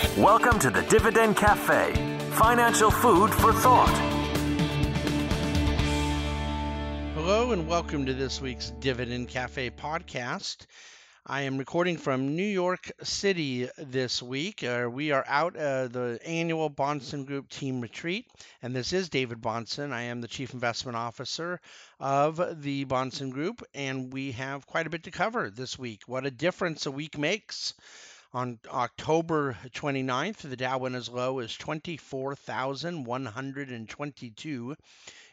Welcome to the Dividend Cafe, financial food for thought. Hello, and welcome to this week's Dividend Cafe podcast. I am recording from New York City this week. Uh, we are out uh, the annual Bahnsen Group team retreat, and this is David Bahnsen. I am the Chief Investment Officer of the Bahnsen Group, and we have quite a bit to cover this week. What a difference a week makes. On October 29th, the Dow went as low as 24,122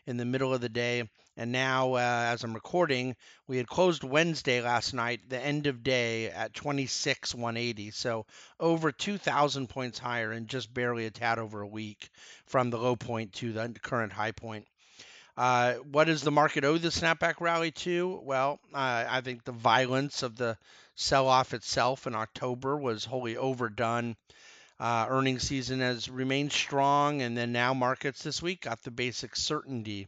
in the middle of the day. And now, uh, as I'm recording, we had closed Wednesday last night, the end of day at 26 180. So over 2,000 points higher and just barely a tad over a week from the low point to the current high point. Uh, what does the market owe the snapback rally to? Well, uh, I think the violence of the sell off itself in October was wholly overdone. Uh, earnings season has remained strong, and then now markets this week got the basic certainty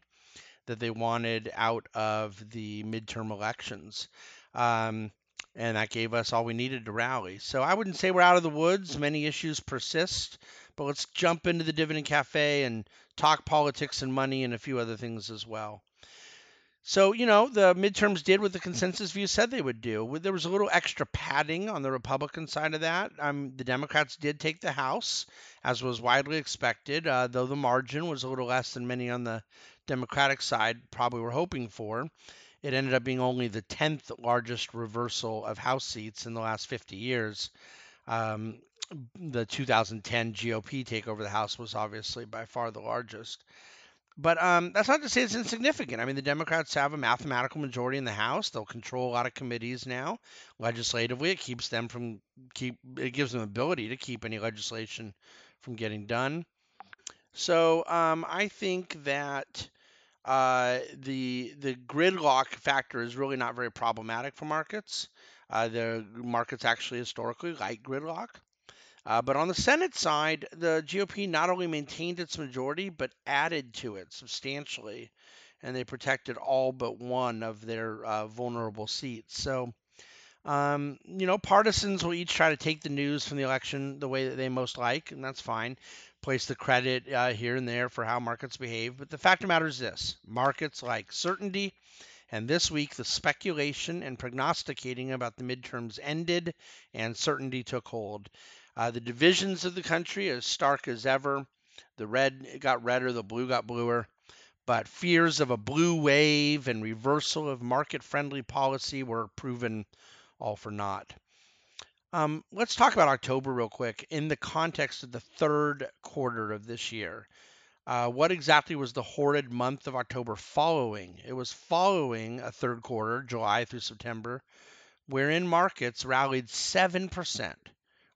that they wanted out of the midterm elections. Um, and that gave us all we needed to rally. So I wouldn't say we're out of the woods. Many issues persist, but let's jump into the Dividend Cafe and talk politics and money and a few other things as well. So, you know, the midterms did what the consensus view said they would do. There was a little extra padding on the Republican side of that. Um, the Democrats did take the House, as was widely expected, uh, though the margin was a little less than many on the Democratic side probably were hoping for. It ended up being only the 10th largest reversal of House seats in the last 50 years. Um, the 2010 GOP takeover of the House was obviously by far the largest. But um, that's not to say it's insignificant. I mean, the Democrats have a mathematical majority in the House. They'll control a lot of committees now. Legislatively, it keeps them from keep. It gives them ability to keep any legislation from getting done. So um, I think that uh, the the gridlock factor is really not very problematic for markets. Uh, the markets actually historically like gridlock. Uh, but on the Senate side, the GOP not only maintained its majority, but added to it substantially, and they protected all but one of their uh, vulnerable seats. So, um, you know, partisans will each try to take the news from the election the way that they most like, and that's fine. Place the credit uh, here and there for how markets behave. But the fact of the matter is this markets like certainty. And this week, the speculation and prognosticating about the midterms ended and certainty took hold. Uh, the divisions of the country as stark as ever. The red got redder, the blue got bluer. But fears of a blue wave and reversal of market friendly policy were proven all for naught. Um, let's talk about October real quick in the context of the third quarter of this year. Uh, what exactly was the horrid month of October following? It was following a third quarter, July through September, wherein markets rallied 7%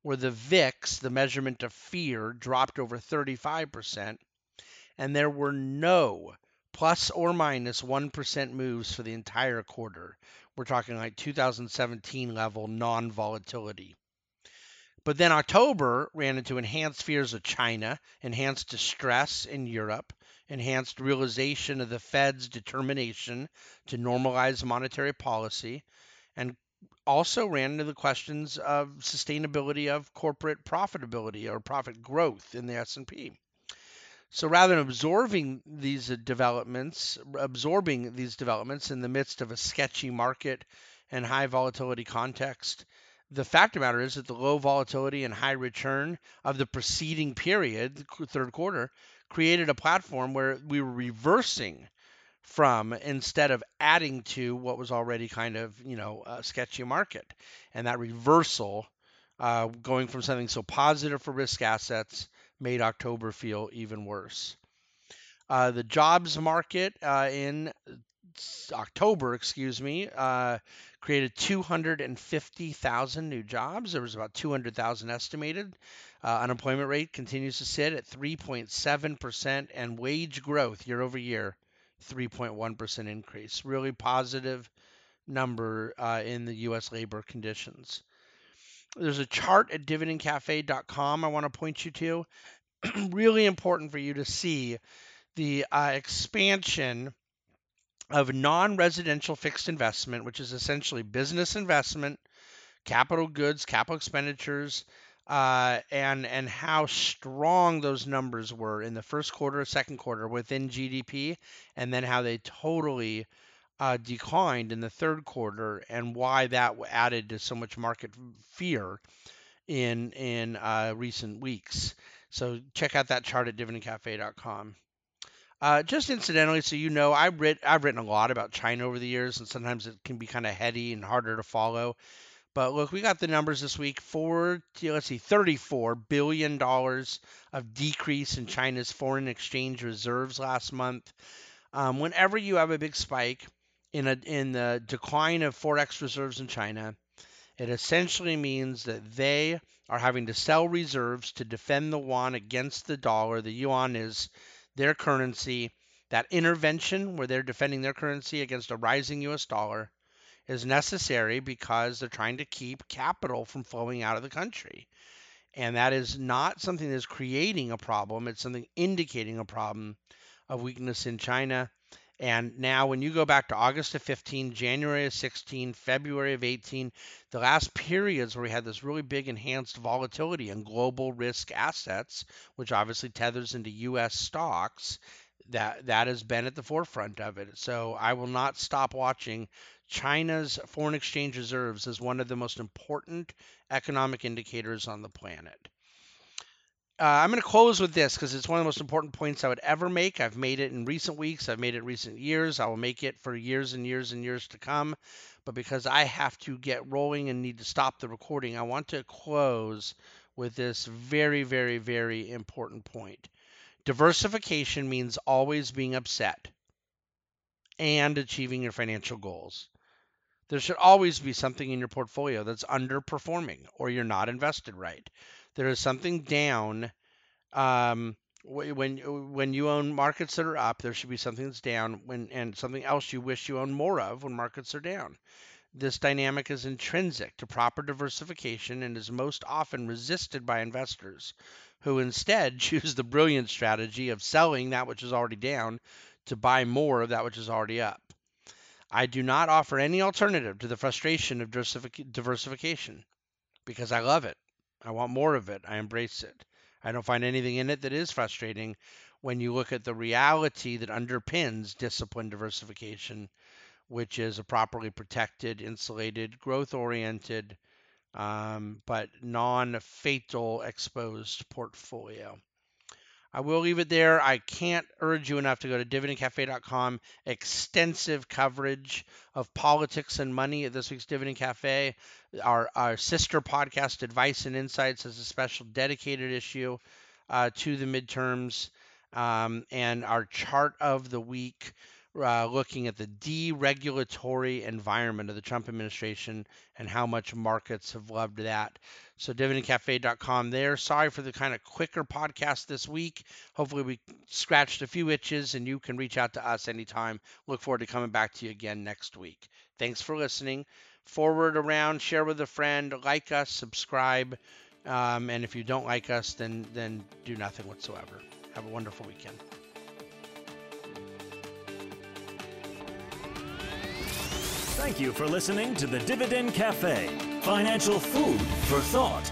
where the VIX, the measurement of fear, dropped over 35%, and there were no plus or minus 1 moves for the entire quarter. We're talking like 2017 level non volatility. But then October ran into enhanced fears of China, enhanced distress in Europe, enhanced realization of the Fed's determination to normalize monetary policy, and also ran into the questions of sustainability of corporate profitability or profit growth in the S&P. So rather than absorbing these developments, absorbing these developments in the midst of a sketchy market and high volatility context, the fact of the matter is that the low volatility and high return of the preceding period, the third quarter, created a platform where we were reversing from instead of adding to what was already kind of you know a sketchy market. And that reversal uh, going from something so positive for risk assets made october feel even worse uh, the jobs market uh, in october excuse me uh, created 250000 new jobs there was about 200000 estimated uh, unemployment rate continues to sit at 3.7% and wage growth year over year 3.1% increase. Really positive number uh, in the U.S. labor conditions. There's a chart at dividendcafe.com I want to point you to. really important for you to see the uh, expansion of non residential fixed investment, which is essentially business investment, capital goods, capital expenditures, uh, and and how strong those numbers were in the first quarter, second quarter within GDP, and then how they totally uh, declined in the third quarter, and why that added to so much market fear in in uh, recent weeks. So check out that chart at dividendcafe.com. Uh, just incidentally, so you know, I've, writ- I've written a lot about China over the years, and sometimes it can be kind of heady and harder to follow. But look, we got the numbers this week. For let's see, thirty-four billion dollars of decrease in China's foreign exchange reserves last month. Um, whenever you have a big spike in a in the decline of forex reserves in China, it essentially means that they are having to sell reserves to defend the yuan against the dollar. The yuan is their currency. That intervention, where they're defending their currency against a rising U.S. dollar, is necessary because they're trying to keep capital from flowing out of the country. And that is not something that's creating a problem, it's something indicating a problem of weakness in China. And now, when you go back to August of 15, January of 16, February of 18, the last periods where we had this really big enhanced volatility in global risk assets, which obviously tethers into U.S. stocks, that that has been at the forefront of it. So I will not stop watching China's foreign exchange reserves as one of the most important economic indicators on the planet. Uh, I'm going to close with this because it's one of the most important points I would ever make. I've made it in recent weeks, I've made it recent years. I will make it for years and years and years to come. But because I have to get rolling and need to stop the recording, I want to close with this very, very, very important point. Diversification means always being upset and achieving your financial goals. There should always be something in your portfolio that's underperforming or you're not invested right. There is something down. Um, when when you own markets that are up, there should be something that's down. When and something else you wish you own more of when markets are down. This dynamic is intrinsic to proper diversification and is most often resisted by investors who instead choose the brilliant strategy of selling that which is already down to buy more of that which is already up. I do not offer any alternative to the frustration of diversification because I love it. I want more of it. I embrace it. I don't find anything in it that is frustrating when you look at the reality that underpins disciplined diversification, which is a properly protected, insulated, growth oriented, um, but non fatal exposed portfolio. I will leave it there. I can't urge you enough to go to dividendcafe.com. Extensive coverage of politics and money at this week's Dividend Cafe. Our, our sister podcast, Advice and Insights, has a special dedicated issue uh, to the midterms. Um, and our chart of the week uh, looking at the deregulatory environment of the Trump administration and how much markets have loved that. So dividendcafe.com there. Sorry for the kind of quicker podcast this week. Hopefully we scratched a few itches and you can reach out to us anytime. Look forward to coming back to you again next week. Thanks for listening. Forward around, share with a friend, like us, subscribe. Um, and if you don't like us, then then do nothing whatsoever. Have a wonderful weekend. Thank you for listening to the Dividend Cafe, financial food for thought.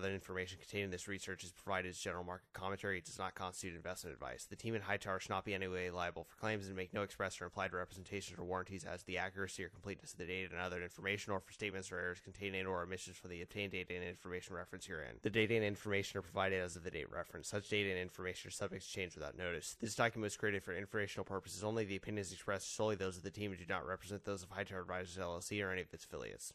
information contained in this research is provided as general market commentary. It does not constitute investment advice. The team at Hightower should not be in any way liable for claims and make no express or implied representations or warranties as to the accuracy or completeness of the data and other information, or for statements or errors contained in or omissions from the obtained data and information referenced herein. The data and information are provided as of the date referenced. Such data and information are subject to change without notice. This document was created for informational purposes only. The opinions expressed solely those of the team and do not represent those of High Hightower Advisors LLC or any of its affiliates.